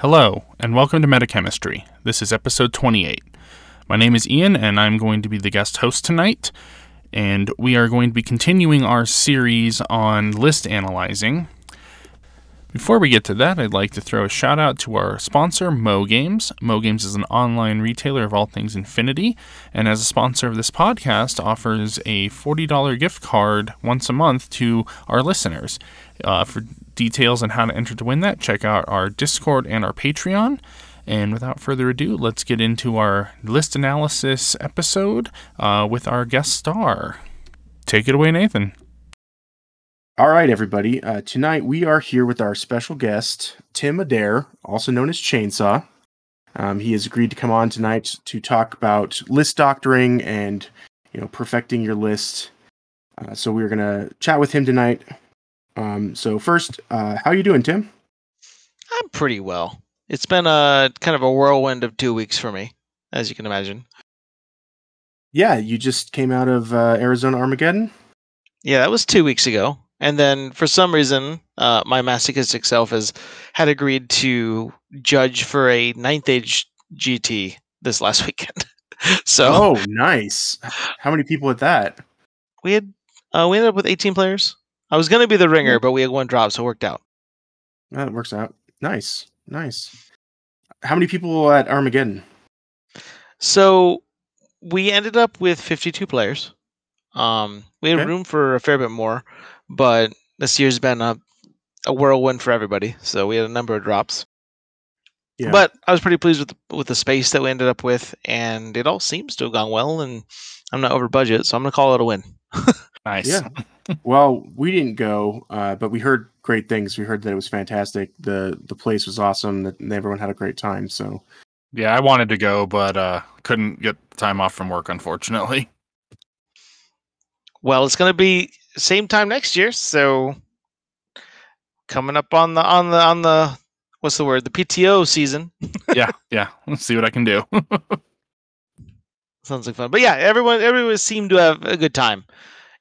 Hello, and welcome to Metachemistry. This is episode 28. My name is Ian, and I'm going to be the guest host tonight. And we are going to be continuing our series on list analyzing. Before we get to that, I'd like to throw a shout out to our sponsor, Mo Games. Mo Games is an online retailer of all things Infinity, and as a sponsor of this podcast, offers a $40 gift card once a month to our listeners. Uh, for details on how to enter to win that, check out our Discord and our Patreon. And without further ado, let's get into our list analysis episode uh, with our guest star. Take it away, Nathan. All right, everybody. Uh, tonight we are here with our special guest, Tim Adair, also known as Chainsaw. Um, he has agreed to come on tonight to talk about list doctoring and you know perfecting your list. Uh, so we're gonna chat with him tonight. Um, so first, uh, how you doing, Tim? I'm pretty well. It's been a kind of a whirlwind of two weeks for me, as you can imagine. Yeah, you just came out of uh, Arizona Armageddon. Yeah, that was two weeks ago. And then for some reason, uh, my masochistic self has had agreed to judge for a ninth age GT this last weekend. so Oh, nice. How many people at that? we had uh, we ended up with 18 players. I was going to be the ringer, but we had one drop, so it worked out. That works out. Nice, nice. How many people at Armageddon? So we ended up with 52 players. Um, we had Okay. room for a fair bit more, but this year's been a, a whirlwind for everybody. So we had a number of drops. Yeah. But I was pretty pleased with the, with the space that we ended up with, and it all seems to have gone well. And I'm not over budget, so I'm gonna call it a win. Nice. Yeah. well, we didn't go, uh, but we heard great things. We heard that it was fantastic. the The place was awesome. That everyone had a great time. So Yeah, I wanted to go, but uh, couldn't get time off from work, unfortunately. Well, it's gonna be same time next year, so coming up on the on the on the what's the word the PTO season. yeah, yeah. Let's see what I can do. Sounds like fun. But yeah, everyone everyone seemed to have a good time.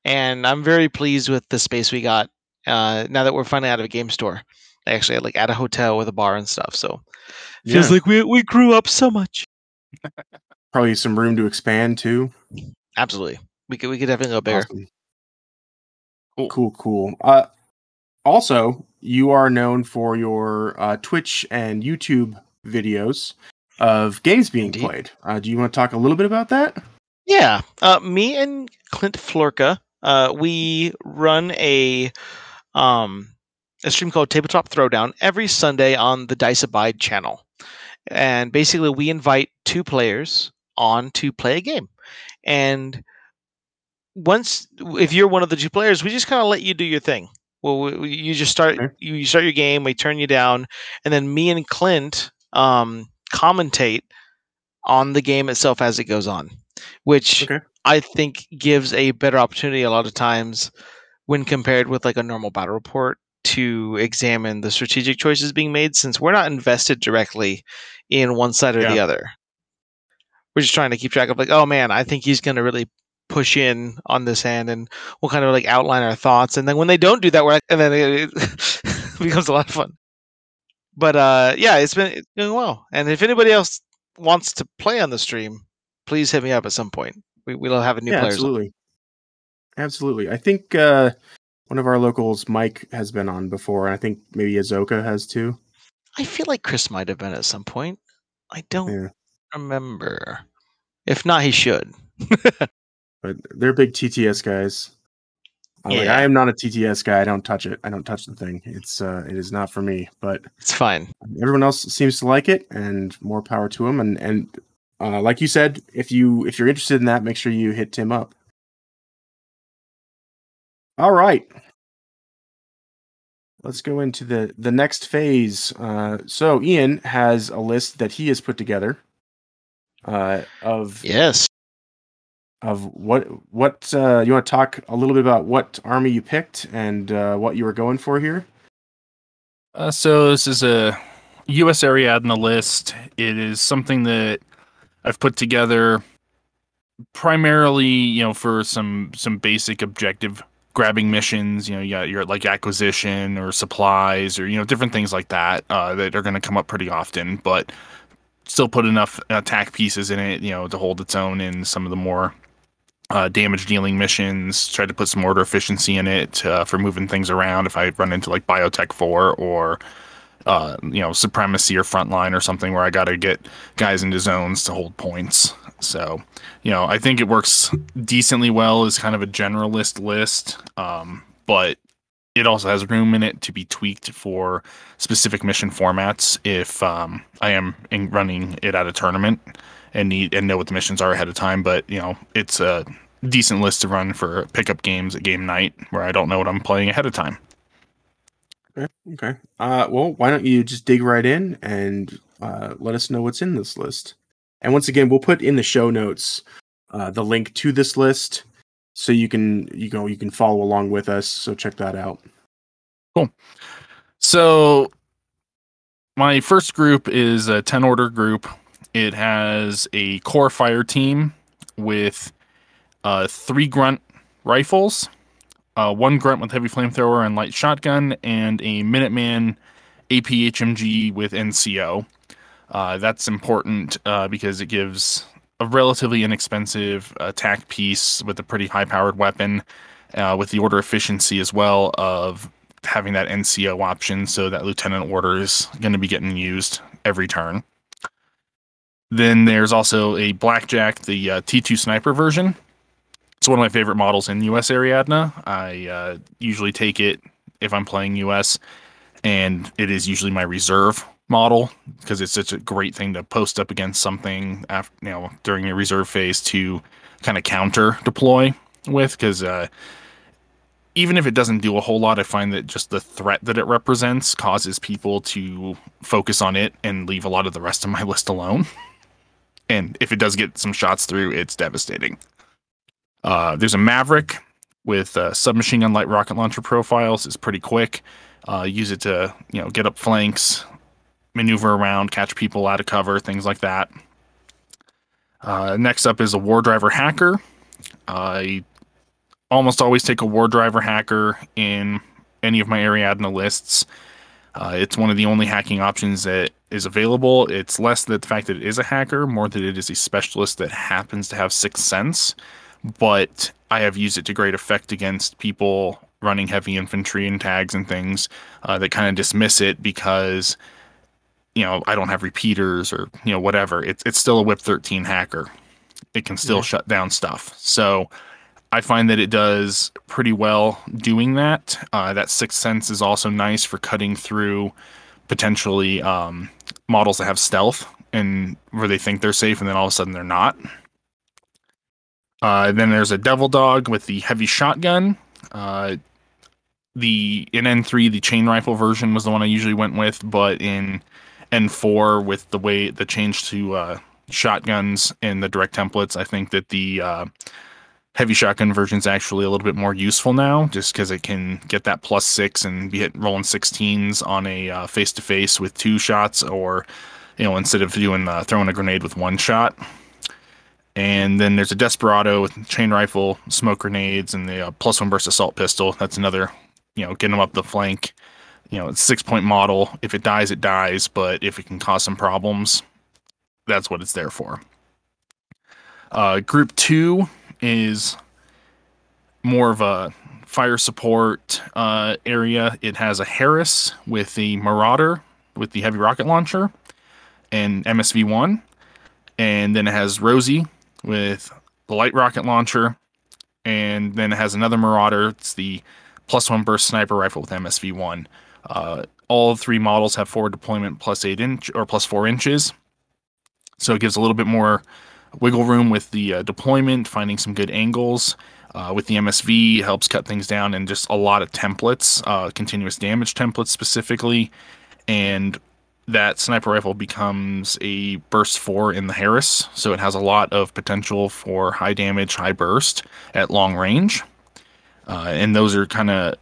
And I'm very pleased with the space we got uh, now that we're finally out of a game store. Actually, like at a hotel with a bar and stuff. So feels like we we grew up so much. probably some room to expand too. Absolutely. We could we could definitely go bigger. Awesome. Cool. Cool, cool. Uh, also, you are known for your uh, Twitch and YouTube videos of games being Indeed. played. Uh, do you want to talk a little bit about that? Yeah. Uh, me and Clint Florka, uh, we run a um a stream called Tabletop Throwdown every Sunday on the Dice Abide channel. And basically we invite two players on to play a game. And once if you're one of the two players, we just kind of let you do your thing. Well, we, we- you just start Okay. you start your game, we turn you down, and then me and Clint um commentate on the game itself as it goes on, which Okay. I think gives a better opportunity a lot of times when compared with like a normal battle report to examine the strategic choices being made since we're not invested directly in one side or the other. We're just trying to keep track of like, oh man, I think he's gonna really push in on this hand and we'll kind of like outline our thoughts and then when they don't do that we're like, and then it, it becomes a lot of fun. But uh yeah, it's been it's going well. And if anybody else wants to play on the stream, please hit me up at some point. We, we'll have a new yeah, players. on. absolutely. Absolutely. I think uh, one of our locals, Mike, has been on before, and I think maybe Azoka has too. I feel like Chris might have been at some point. I don't Yeah. remember. If not, he should. But they're big TTS guys. I'm like, Yeah. I am not a TTS guy. I don't touch it. I don't touch the thing. It's uh, it is not for me. But It's fine. everyone else seems to like it, and more power to them. And and uh, like you said, if you if you're interested in that, make sure you hit Tim up. All right, let's go into the the next phase. Uh, so Ian has a list that he has put together uh, of Yes. of what what uh, you want to talk a little bit about what army you picked and uh, what you were going for here. Uh, so this is a U.S. Ariadna list. It is something that I've put together primarily, you know, for some some basic objective grabbing missions. You know, you got your like acquisition or supplies or you know different things like that uh, that are going to come up pretty often, but still put enough attack pieces in it, you know, to hold its own in some of the more uh, damage dealing missions. Try to put some order efficiency in it uh, for moving things around. If I run into like Biotechvore or uh, you know supremacy or frontline or something where I got to get guys into zones to hold points. So you know I think it works decently well as kind of a generalist list, um, but it also has room in it to be tweaked for specific mission formats if um, I am running it at a tournament and need and know what the missions are ahead of time. But you know, it's a decent list to run for pickup games at game night where I don't know what I'm playing ahead of time. Okay. Okay. Uh, well, why don't you just dig right in and uh, let us know what's in this list? And once again, we'll put in the show notes uh, the link to this list so you can you know you can follow along with us. So check that out. Cool. So my first group is a 10 order group. It has a core fire team with uh, three grunt rifles, uh, one grunt with heavy flamethrower and light shotgun, and a Minuteman APHMG with NCO. Uh, that's important uh, because it gives a relatively inexpensive attack piece with a pretty high powered weapon, uh, with the order efficiency as well of having that NCO option, so that lieutenant order is going to be getting used every turn. Then there's also a Blackjack, the uh, T2 sniper version. It's one of my favorite models in US Ariadna. I uh, usually take it if I'm playing US, and it is usually my reserve model because it's such a great thing to post up against something after you know during your reserve phase to kind of counter deploy with because uh, even if it doesn't do a whole lot, I find that just the threat that it represents causes people to focus on it and leave a lot of the rest of my list alone. And if it does get some shots through, it's devastating. Uh, there's a Maverick with uh, submachine gun light rocket launcher profiles. It's pretty quick. Uh, use it to you know get up flanks, maneuver around, catch people out of cover, things like that. Uh, next up is a War Driver Hacker. I almost always take a War Driver Hacker in any of my Ariadna lists. Uh, it's one of the only hacking options that is available. It's less that the fact that it is a hacker, more that it is a specialist that happens to have sixth sense. But I have used it to great effect against people running heavy infantry and tags and things uh, that kind of dismiss it because you know, I don't have repeaters or, you know, whatever. It's it's still a whip 13 hacker. It can still yeah. shut down stuff. So I find that it does pretty well doing that. Uh, that sixth sense is also nice for cutting through potentially um, models that have stealth and where they think they're safe and then all of a sudden they're not. Uh, then there's a devil dog with the heavy shotgun. Uh, the in N3, the chain rifle version was the one I usually went with, but in N4 with the way the change to uh, shotguns and the direct templates. I think that the uh, heavy shotgun version is actually a little bit more useful now, just because it can get that plus six and be hit rolling 16s on a face to face with two shots, or you know instead of doing uh, throwing a grenade with one shot. And then there's a Desperado with chain rifle, smoke grenades, and the uh, plus one burst assault pistol. That's another, you know, getting them up the flank you know, it's six point model. If it dies, it dies. But if it can cause some problems, that's what it's there for. Uh, group two is more of a fire support uh, area. It has a Haris with the Marauder with the heavy rocket launcher and MSV one, and then it has Rosie with the light rocket launcher, and then it has another Marauder. It's the plus one burst sniper rifle with MSV one. Uh, all three models have forward deployment plus eight inch or plus four inches, so it gives a little bit more wiggle room with the uh, deployment, finding some good angles. Uh, with the MSV, helps cut things down, and just a lot of templates, uh, continuous damage templates specifically, and that sniper rifle becomes a burst four in the Haris, so it has a lot of potential for high damage, high burst at long range. Uh, and those are kind of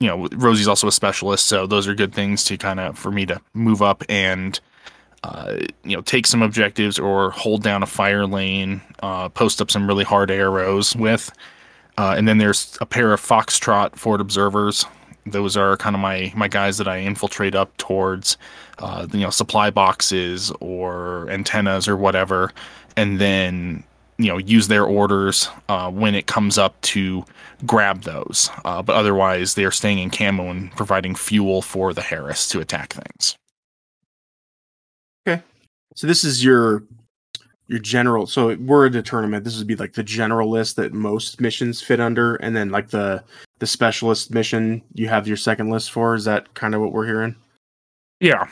you know, Rosie's also a specialist, so those are good things to kind of for me to move up and uh, you know take some objectives or hold down a fire lane, uh, post up some really hard arrows with. Uh, and then there's a pair of Foxtrot Forward Observers. Those are kind of my my guys that I infiltrate up towards, uh, you know, supply boxes or antennas or whatever, and then you know use their orders uh, when it comes up to grab those. Uh, but otherwise, they are staying in camo and providing fuel for the Haris to attack things. Okay, so this is your your general. So we're at a tournament. This would be like the general list that most missions fit under, and then like the the specialist mission you have your second list for. Is that kind of what we're hearing? Yeah,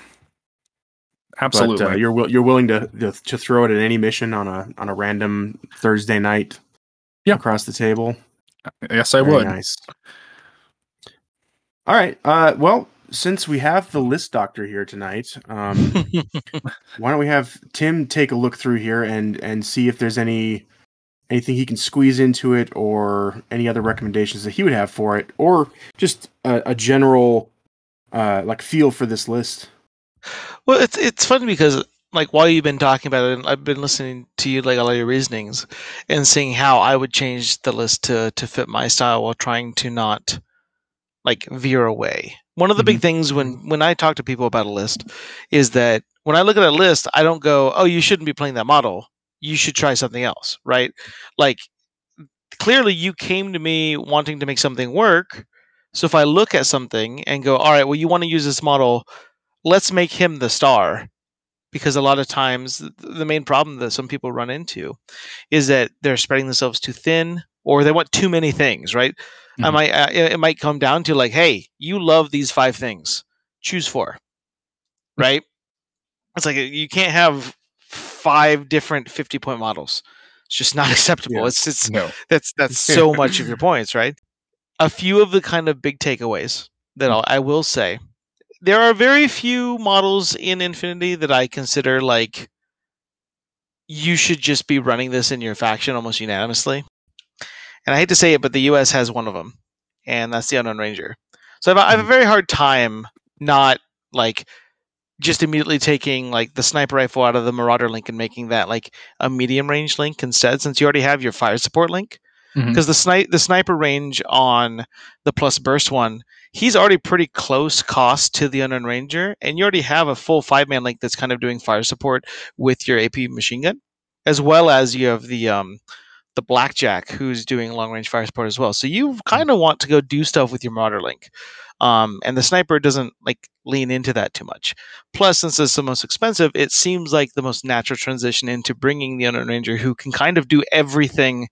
absolutely. But, uh, you're you're willing to, to throw it at any mission on a on a random Thursday night. Yeah. across the table. yes, I Very would. Nice. All right. Uh, well, since we have the list doctor here tonight, um, why don't we have Tim take a look through here and and see if there's any anything he can squeeze into it, or any other recommendations that he would have for it, or just a, a general uh, like feel for this list. Well, it's it's funny because like while you've been talking about it, I've been listening to you like all your reasonings and seeing how I would change the list to to fit my style while trying to not like veer away. One of the big mm-hmm. things when when I talk to people about a list is that when I look at a list, I don't go, "Oh, you shouldn't be playing that model. You should try something else." Right? Like clearly you came to me wanting to make something work. So if I look at something and go, "All right, well you want to use this model, let's make him the star." because a lot of times the main problem that some people run into is that they're spreading themselves too thin or they want too many things right I Mhm. might, uh, it might come down to like hey you love these five things choose four right it's like you can't have five different 50 point models it's just not acceptable Yeah. it's it's No. that's that's so much of your points, right? A few of the kind of big takeaways that I'll, I will say. There are very few models in Infinity that I consider like you should just be running this in your faction almost unanimously. And I hate to say it, but the U.S. has one of them, and that's the Unknown Ranger. So I have a hmm. very hard time not like just immediately taking like the sniper rifle out of the Marauder link and making that like a medium range link instead, since you already have your fire support link. Mhm. Because the snipe the sniper range on the plus burst one, he's already pretty close cost to the Unknown Ranger, and you already have a full five man link that's kind of doing fire support with your AP machine gun, as well as you have the um the blackjack who's doing long range fire support as well. So you kind of want to go do stuff with your Marauder link. Um, and the sniper doesn't like lean into that too much. Plus, since it's the most expensive, it seems like the most natural transition into bringing the Unknown Ranger, who can kind of do everything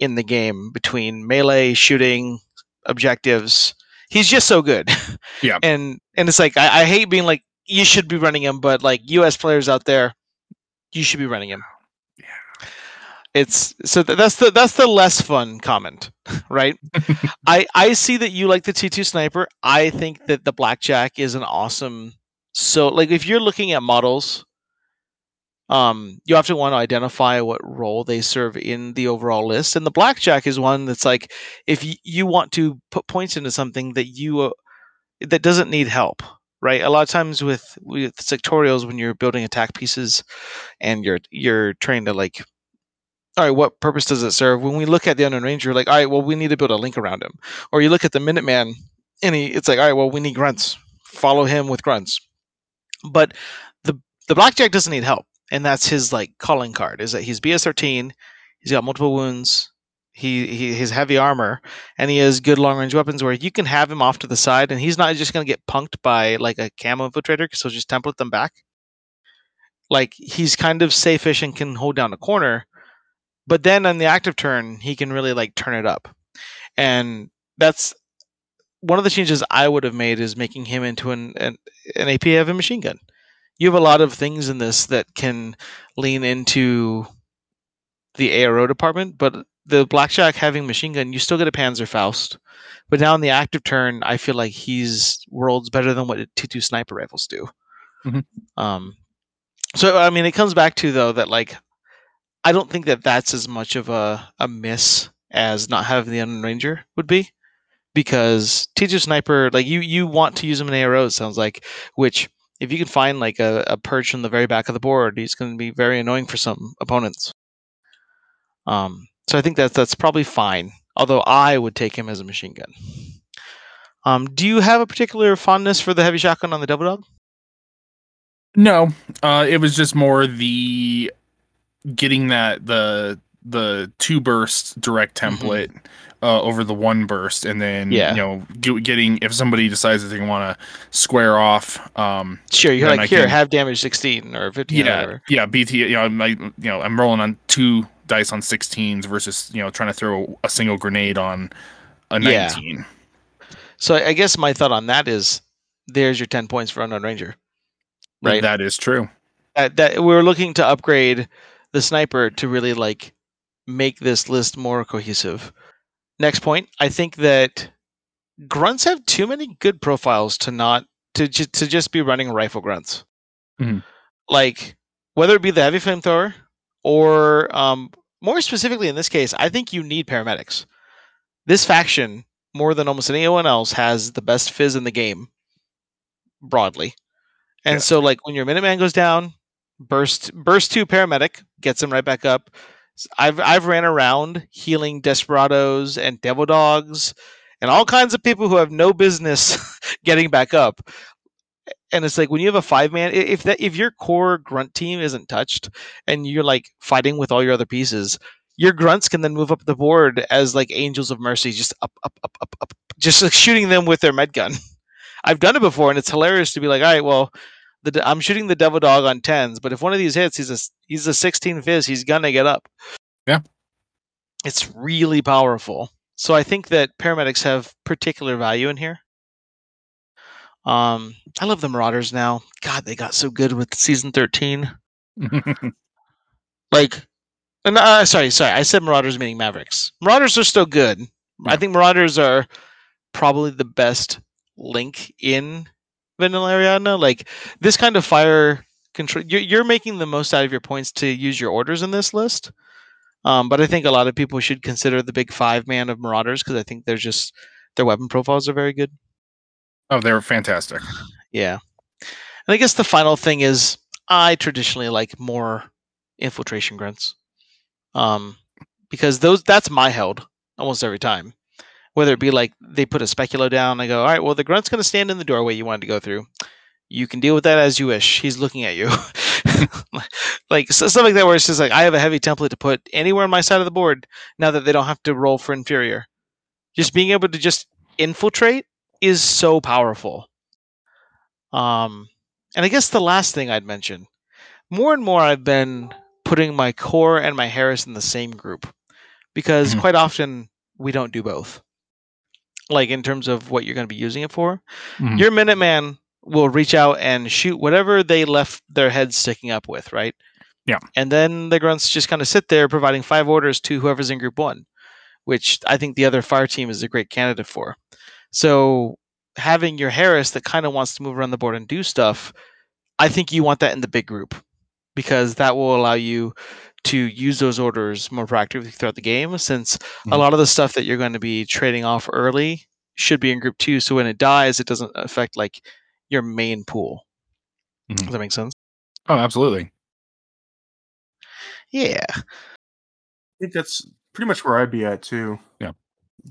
in the game between melee, shooting, objectives. He's just so good. Yeah. and and it's like I, I hate being like you should be running him, but like U.S. players out there, you should be running him. It's so th- that's the that's the less fun comment, right? I I see that you like the T2 sniper. I think that the blackjack is an awesome. So like if you're looking at models, um, you often want to identify what role they serve in the overall list, and the blackjack is one that's like if y- you want to put points into something that you uh, that doesn't need help, right? A lot of times with with sectorials, when you're building attack pieces, and you're you're trying to like all right, what purpose does it serve? When we look at the Unknown Ranger, like, all right, well, we need to build a link around him. Or you look at the Minuteman, and he, it's like, all right, well, we need grunts. Follow him with grunts. But the the Blackjack doesn't need help, and that's his like calling card. Is that he's BS thirteen, he's got multiple wounds, he he has heavy armor, and he has good long range weapons where you can have him off to the side, and he's not just going to get punked by like a camo infiltrator because he'll just template them back. Like he's kind of safe-ish and can hold down a corner but then on the active turn he can really like turn it up and that's one of the changes i would have made is making him into an an, an ap heavy machine gun you have a lot of things in this that can lean into the ARO department but the blackjack having machine gun you still get a panzerfaust but now in the active turn i feel like he's worlds better than what t2 sniper rifles do Mhm. um so i mean it comes back to though that like I don't think that that's as much of a, a miss as not having the Unknown Ranger would be, because T2 Sniper, like you, you want to use him in ARO. It sounds like, which if you can find like a, a perch on the very back of the board, he's going to be very annoying for some opponents. Um, so I think that's that's probably fine. Although I would take him as a machine gun. Um, do you have a particular fondness for the heavy shotgun on the Devil Dog? No, uh, it was just more the getting that the the two burst direct Mm-hmm. Uh, over the one burst, and then Yeah. you know getting if somebody decides that they want to square off. Um, Sure, you're like I here, can- have damage 16 or 15 or yeah, whatever. yeah, BT. You know, I'm like, you know, I'm rolling on two dice on 16s versus you know trying to throw a single grenade on a Yeah. 19. So I I guess my thought on that is there's your 10 points for Unknown Ranger. Right. That is true. that, that we're looking to upgrade the sniper to really like make this list more cohesive. Next point, I think that grunts have too many good profiles to not to ju- to just be running rifle grunts. Mhm. Like whether it be the heavy flamethrower or um, more specifically in this case, I think you need paramedics. This faction more than almost anyone else has the best fizz in the game broadly. And Yeah. so like when your Minuteman goes down, burst burst two paramedic gets him right back up. I've I've ran around healing desperados and devil dogs and all kinds of people who have no business getting back up. And it's like when you have a five man, if that if your core grunt team isn't touched and you're like fighting with all your other pieces, your grunts can then move up the board as like angels of mercy, just up, up, up, up, up, just like shooting them with their med gun. I've done it before, and it's hilarious to be like, all right, well, the I'm shooting the devil dog on tens, but if one of these hits, he's a he's a 16 fizz, he's gonna get up. Yeah. it's really powerful. So I think that paramedics have particular value in here. Um, I love the Marauders now. God, they got so good with season 13. Like, and, uh, sorry, sorry, I said Marauders meaning Mavericks. Marauders are still good. I think Marauders are probably the best link in Vanilla Ariadna. Like this kind of fire control, you're, you're making the most out of your points to use your orders in this list. Um, but I think a lot of people should consider the big five man of Marauders because I think they're just their weapon profiles are very good. oh, they're fantastic. Yeah. And I guess the final thing is I traditionally like more infiltration grunts. Um because those that's my held almost every time. Whether it be like they put a speculo down, and I go, all right, well the grunt's gonna stand in the doorway you wanted to go through. You can deal with that as you wish. He's looking at you. like so, stuff like that where it's just like I have a heavy template to put anywhere on my side of the board now that they don't have to roll for inferior. Just being able to just infiltrate is so powerful. Um, and I guess the last thing I'd mention, more and more I've been putting my core and my Haris in the same group because Mhm. quite often we don't do both. Like in terms of what you're going to be using it for, Mhm. your Minuteman will reach out and shoot whatever they left their heads sticking up with, right? Yeah. And then the grunts just kind of sit there providing five orders to whoever's in group one, which I think the other fire team is a great candidate for. So having your Haris that kind of wants to move around the board and do stuff, I think you want that in the big group because that will allow you to use those orders more proactively throughout the game since a Mhm. lot of the stuff that you're going to be trading off early should be in group two so when it dies it doesn't affect like your main pool Mhm. does that make sense Oh, absolutely. yeah I think that's pretty much where I'd be at too. Yeah.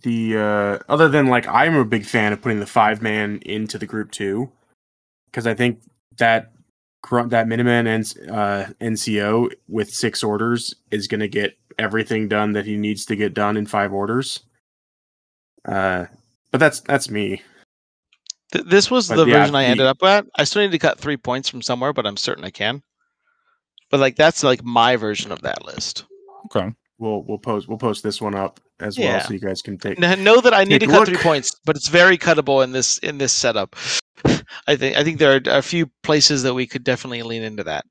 The uh other than like I'm a big fan of putting the five man into the group two because I think that grunt that Minuteman and uh, NCO with six orders is going to get everything done that he needs to get done in five orders. Uh, but that's that's me. Th- this was But the yeah, version i the- ended up at i still need to cut three points from somewhere but i'm certain i can but like that's like my version of that list Okay. We'll we'll post we'll post this one up as Yeah. well, so you guys can take. N- know that i need to cut look. three points but it's very cuttable in this in this setup i think i think there are a few places that we could definitely lean into that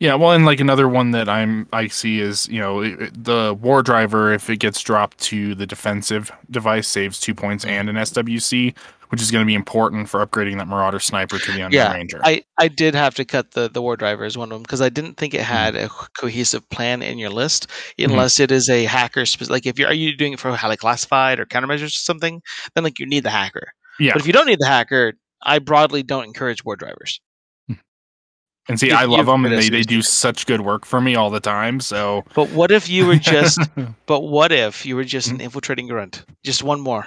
Yeah, well, and like another one that I'm I see is you know it- it- the war driver if it gets dropped to the defensive device saves two points mm. and an SWC, which is going to be important for upgrading that Marauder sniper to the Unknown Yeah, Ranger. I, I did have to cut the, the war driver as one of them because I didn't think it had Mm-hmm. a cohesive plan in your list unless it is a hacker spe- like if you're are you doing it for highly classified or countermeasures or something then like you need the hacker yeah, but if you don't need the hacker I broadly don't encourage war drivers And see, You- I love them, and they, they do such good work for me all the time. So But what if you were just? but what if you were just Mm-hmm. an infiltrating grunt? Just one more.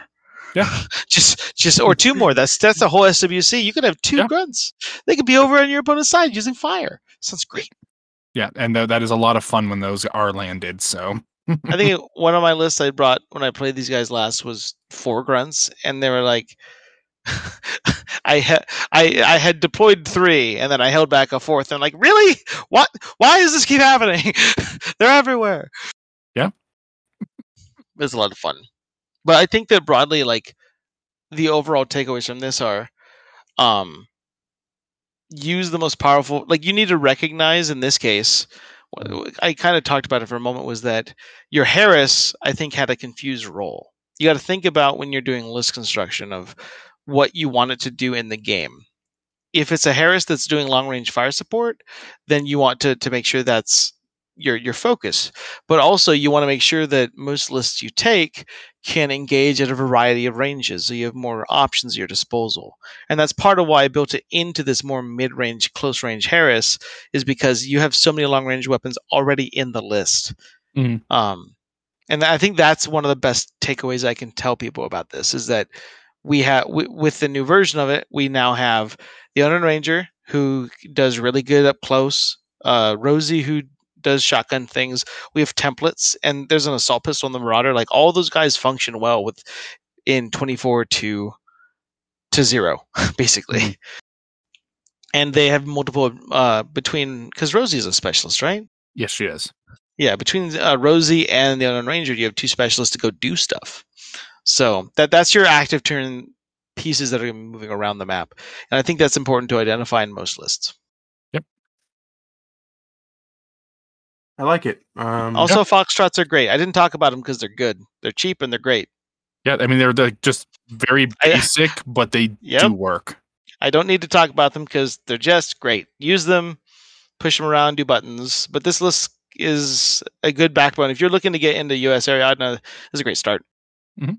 Yeah. just just or two more. That's that's the whole SWC. You could have two Yeah. grunts. They could be over on your opponent's side using fire. Sounds great. yeah, and th- that is a lot of fun when those are landed. So I think one of my lists I brought when I played these guys last was four grunts, and they were like, I had I I had deployed three, and then I held back a fourth. And I'm like, really? What? Why does this keep happening? They're everywhere. Yeah. it was a lot of fun, but I think that broadly, like the overall takeaways from this are, um, use the most powerful. Like you need to recognize in this case. I kind of talked about it for a moment. Was that your Haris, I think, had a confused role. You got to think about when you're doing list construction of what you want it to do in the game. If it's a Haris that's doing long range fire support, then you want to, to make sure that's your your focus. But also you want to make sure that most lists you take can engage at a variety of ranges, so you have more options at your disposal. And that's part of why I built it into this more mid range, close range Haris, is because you have so many long range weapons already in the list. Mhm. Um, and I think that's one of the best takeaways I can tell people about this is that we have w- with the new version of it, we now have the Unknown Ranger who does really good up close, uh, Rosie who does shotgun things. We have templates, and there's an assault pistol on the Marauder. Like all those guys function well with in 24 to to zero, basically. Mhm. And they have multiple uh, between because Rosie is a specialist, right? yes, she is. Yeah, between uh, Rosie and the Unknown Ranger, you have two specialists to go do stuff. So that that's your active turn pieces that are moving around the map, and I think that's important to identify in most lists. I like it. Um, Also, foxtrots are great. I didn't talk about them because they're good. They're cheap and they're great. Yeah, I mean they're, they're just very I- basic, but they Yep. do work. I don't need to talk about them because they're just great. Use them, push them around, do buttons. But this list is a good backbone. If you're looking to get into US Ariadna, I know this is a great start. Mhm.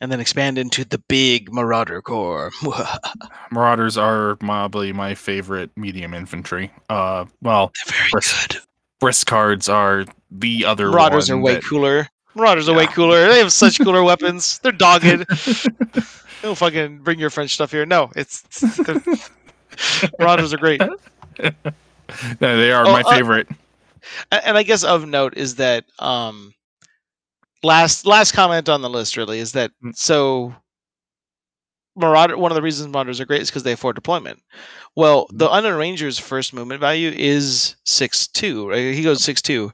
And then expand into the big Marauder Corps. Marauders are probably my favorite medium infantry. Uh, well, They're very Brisk- good. Brisk cards are the other. Marauders are way that- cooler. Marauders are way cooler. They have such cooler weapons. They're dogged. Don't fucking bring your French stuff here. No, it's, it's Marauders are great. No, they are Oh, my uh, favorite. A- and I guess of note is that um, last last comment on the list really is that Mm. so Marauder. One of the reasons Marauders are great is because they afford deployment. Well, Mm-hmm. the Unknown Ranger's first movement value is six two. Right? He goes six two,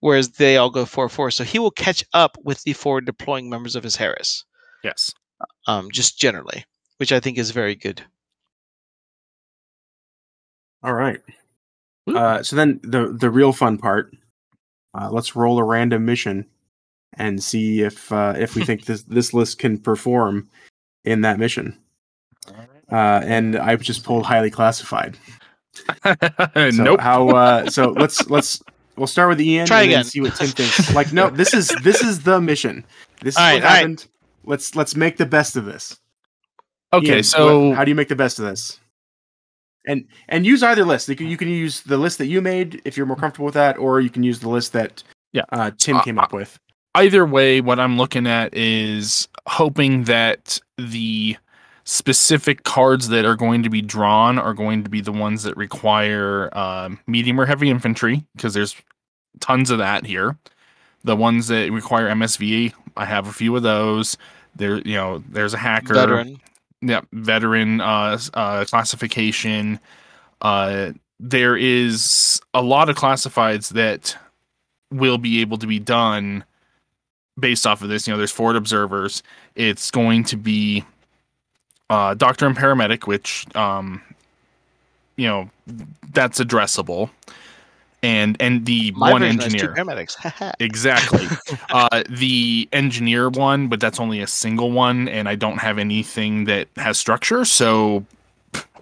whereas they all go four four. So he will catch up with the forward deploying members of his Haris. Yes. um, just generally, which I think is very good. All right. Uh, so then the the real fun part. Uh, let's roll a random mission and see if uh, if we think this this list can perform in that mission. Uh, and I've just pulled highly classified. So nope. How? Uh, so let's let's we'll start with Ian Try and again. see what Tim thinks. Like, no, this is this is the mission. This is All right, what all right. happened. Let's let's make the best of this. Okay, Ian, so what- how do you make the best of this? And and use either list. You can, you can use the list that you made if you're more comfortable with that, or you can use the list that Yeah. uh, Tim Uh, came up with. Either way, what I'm looking at is hoping that the specific cards that are going to be drawn are going to be the ones that require um, medium or heavy infantry, because there's tons of that here. The ones that require MSV, I have a few of those. There, you know, there's a hacker, Veteran. yeah, veteran uh, uh, classification. Uh, there is a lot of classifieds that will be able to be done based off of this. You know, there's forward observers. It's going to be uh, doctor and paramedic, which um, you know that's addressable, and and the My one version two engineer paramedics. exactly uh, the engineer one, but that's only a single one, and I don't have anything that has structure. So,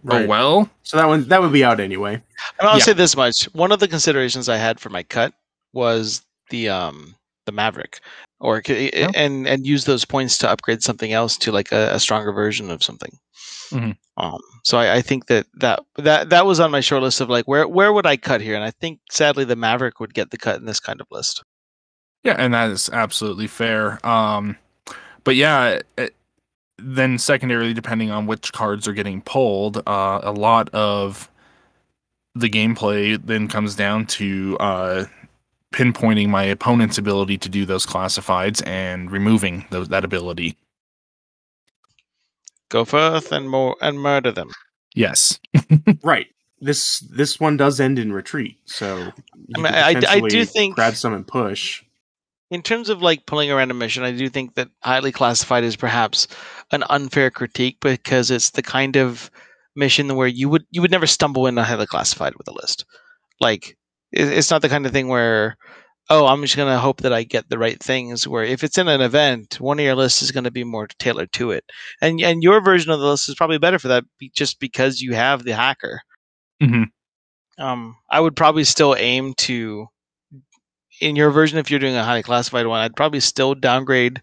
oh well. So that one that would be out anyway. And I'll Yeah. say this much: one of the considerations I had for my cut was the um the Maverick. Or Yeah. and and use those points to upgrade something else to like a, a stronger version of something. Mhm. Um, so I, I think that, that that that was on my short list of like where where would I cut here, and I think sadly the Maverick would get the cut in this kind of list. Yeah, and that is absolutely fair. Um, but yeah, it, then secondarily, depending on which cards are getting pulled, uh, a lot of the gameplay then comes down to uh, pinpointing my opponent's ability to do those classifieds and removing those, that ability. Go forth and more and murder them. Yes. Right. This this one does end in retreat, so I mean, I- I do think- grab some and push. in terms of like pulling around a random mission, I do think that highly classified is perhaps an unfair critique because it's the kind of mission where you would you would never stumble into highly classified with a list. Like it, it's not the kind of thing where oh I'm just gonna hope that I get the right things. Where if it's in an event, one of your lists is going to be more tailored to it, and and your version of the list is probably better for that, just because you have the hacker. Mhm. Um, I would probably still aim to in your version, if you're doing a highly classified one, I'd probably still downgrade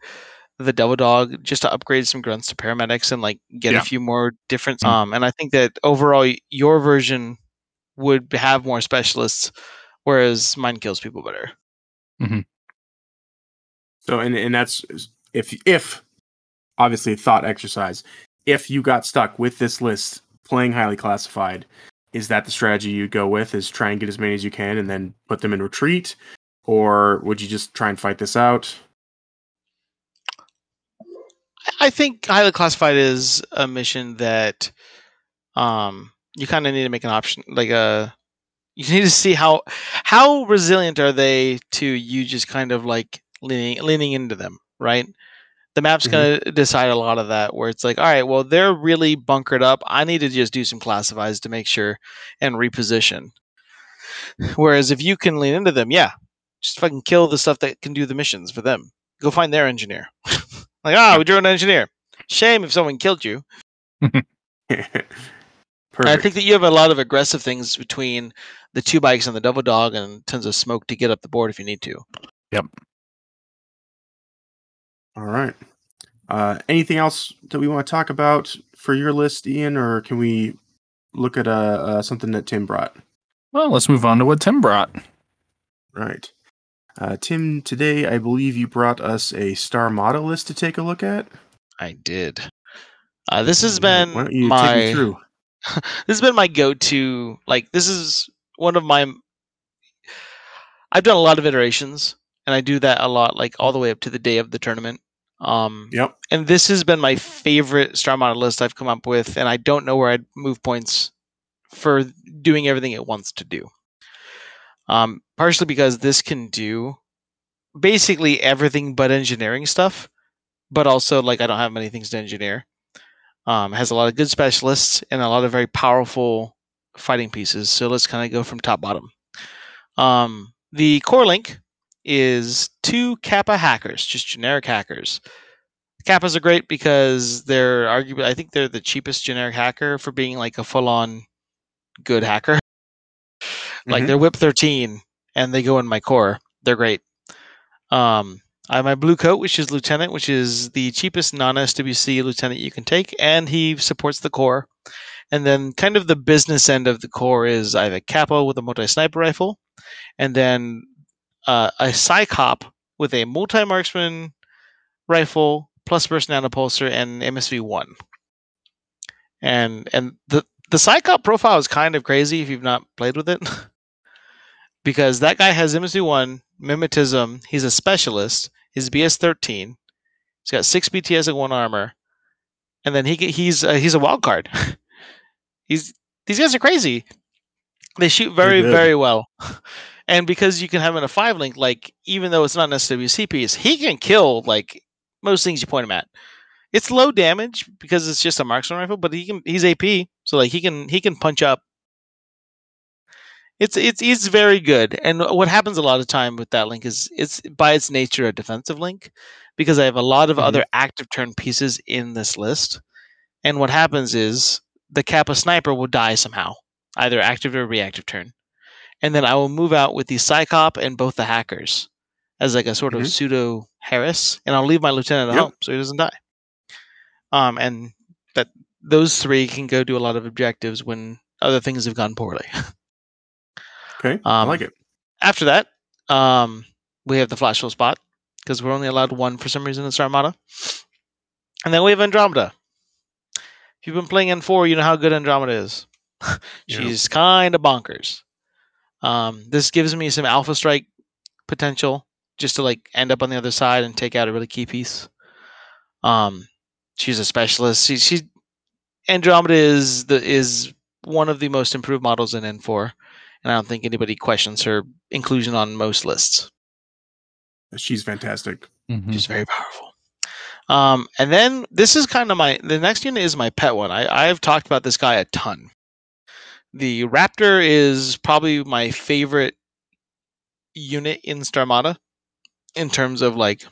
the devil dog just to upgrade some grunts to paramedics and like get Yeah. a few more different. Mhm. Um, and I think that overall, your version would have more specialists, whereas mine kills people better. So and and that's if if obviously a thought exercise. If you got stuck with this list playing highly classified, is that the strategy you go with? Is try and get as many as you can and then put them in retreat, or would you just try and fight this out? I think highly classified is a mission that um, you kind of need to make an option, like a. You need to see how how resilient are they to you just kind of like leaning leaning into them, right? The map's Mhm. going to decide a lot of that, where it's like, all right, well, they're really bunkered up. I need to just do some classifies to make sure and reposition. Whereas if you can lean into them, yeah, just fucking kill the stuff that can do the missions for them. Go find their engineer. like, ah, we drew an engineer. Shame if someone killed you. Perfect. I think that you have a lot of aggressive things between the two bikes and the devil dog, and tons of smoke to get up the board if you need to. Yep. All right. Uh, anything else that we want to talk about for your list, Ian, or can we look at uh, uh, something that Tim brought? Well, let's move on to what Tim brought. Right. Uh, Tim, today I believe you brought us a star model list to take a look at. I did. Uh, this has Why been don't you my take me through? this has been my go-to. Like this is one of my. I've done a lot of iterations, and I do that a lot, like all the way up to the day of the tournament. Um, Yep. and this has been my favorite star model list I've come up with, and I don't know where I'd move points for doing everything it wants to do. Um, partially because this can do basically everything but engineering stuff, but also like I don't have many things to engineer. Um, has a lot of good specialists and a lot of very powerful fighting pieces. So let's kind of go from top bottom. Um, the core link is two Kappa hackers, just generic hackers. Kappas are great because they're arguably, I think they're the cheapest generic hacker for being like a full on good hacker. Like Mhm. they're whip 13 and they go in my core. They're great. Um, I have my blue coat, which is lieutenant, which is the cheapest non SWC lieutenant you can take, and he supports the core. And then, kind of the business end of the core is I have a capo with a multi sniper rifle, and then uh, a psychop with a multi marksman rifle plus burst nanopulser and MSV one. And and the the psychop profile is kind of crazy if you've not played with it, because that guy has MSV one mimetism. He's a specialist. He's BS thirteen. He's got six BTS and one armor, and then he he's uh, he's a wild card. he's these guys are crazy. They shoot very very well, and because you can have him in a five link, like even though it's not an SWC piece, he can kill like most things you point him at. It's low damage because it's just a marksman rifle, but he can he's AP, so like he can he can punch up. It's it's it's very good, and what happens a lot of time with that link is it's by its nature a defensive link, because I have a lot of Mhm. other active turn pieces in this list, and what happens is the Kappa sniper will die somehow, either active or reactive turn, and then I will move out with the Psychop and both the hackers, as like a sort of Mhm. pseudo Haris, and I'll leave my lieutenant at Yep. home so he doesn't die. Um, and that those three can go do a lot of objectives when other things have gone poorly. Okay, I Um, like it. After that, um, we have the flash hole spot because we're only allowed one for some reason in Starmada, and then we have Andromeda. If you've been playing N4, you know how good Andromeda is. Yeah. She's kind of bonkers. Um, this gives me some Alpha Strike potential just to like end up on the other side and take out a really key piece. Um, she's a specialist. She, she Andromeda is the is one of the most improved models in N4, and I don't think anybody questions her inclusion on most lists. She's fantastic. Mhm. She's very powerful. Um, and then this is kind of my the next unit is my pet one. I I've talked about this guy a ton. The Raptor is probably my favorite unit in Starmada in terms of like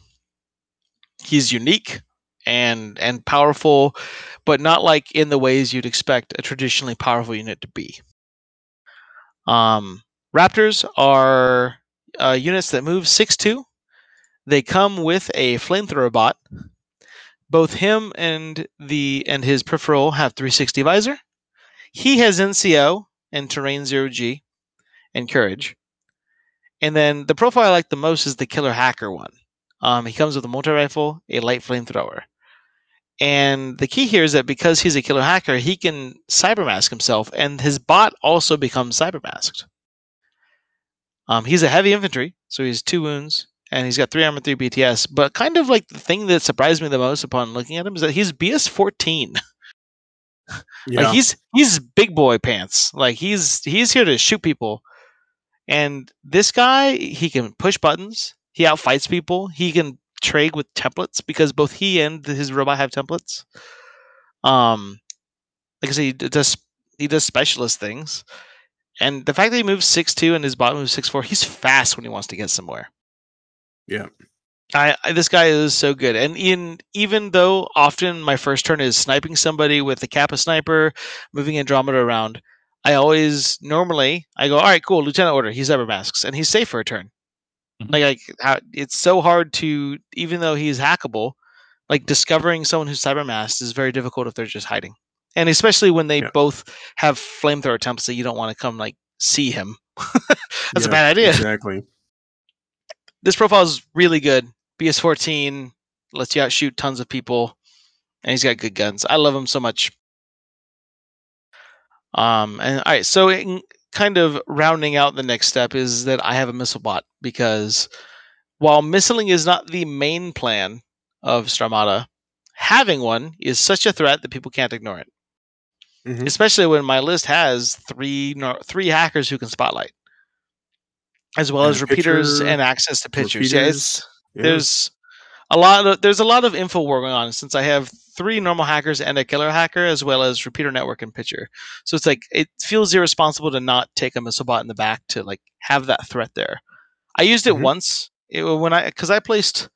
he's unique and and powerful, but not like in the ways you'd expect a traditionally powerful unit to be. Um, Raptors are uh, units that move six two. They come with a flamethrower bot. Both him and the and his peripheral have 360 visor. He has NCO and terrain zero G and courage. And then the profile I like the most is the killer hacker one. Um, he comes with a multi rifle, a light flamethrower. And the key here is that because he's a killer hacker, he can cybermask himself, and his bot also becomes cybermasked. Um, he's a heavy infantry, so he's two wounds, and he's got three armor, three BTS. But kind of like the thing that surprised me the most upon looking at him is that he's BS fourteen. Yeah, Like he's he's big boy pants. Like he's he's here to shoot people. And this guy, he can push buttons. He outfights people. He can trade with templates because both he and his robot have templates. Um, like I said, he does he does specialist things, and the fact that he moves six two and his bot moves six four, he's fast when he wants to get somewhere. Yeah. I, I this guy is so good, and in even though often my first turn is sniping somebody with the Kappa sniper, moving Andromeda around, I always normally I go, all right, cool, Lieutenant Order, he's ever masks, and he's safe for a turn. Mhm. Like, like how, it's so hard to even though he's hackable, like discovering someone who's cyber masked is very difficult if they're just hiding, and especially when they Yeah. both have flamethrower attempts that you don't want to come like see him. That's a bad idea Exactly. this profile is really good. BS14 lets you outshoot tons of people, and he's got good guns. I love him so much. Um, and all right, so in kind of rounding out the next step is that I have a missile bot because while missiling is not the main plan of Starmada, having one is such a threat that people can't ignore it. Mhm. Especially when my list has three three hackers who can spotlight, as well And as repeaters pitcher, and access to pitchers. Yeah. Yeah. there's a lot of there's a lot of info war going on since I have three normal hackers and a killer hacker as well as repeater network and pitcher. So it's like it feels irresponsible to not take a missile bot in the back to like have that threat there. I used it Mhm. once it, when I because I placed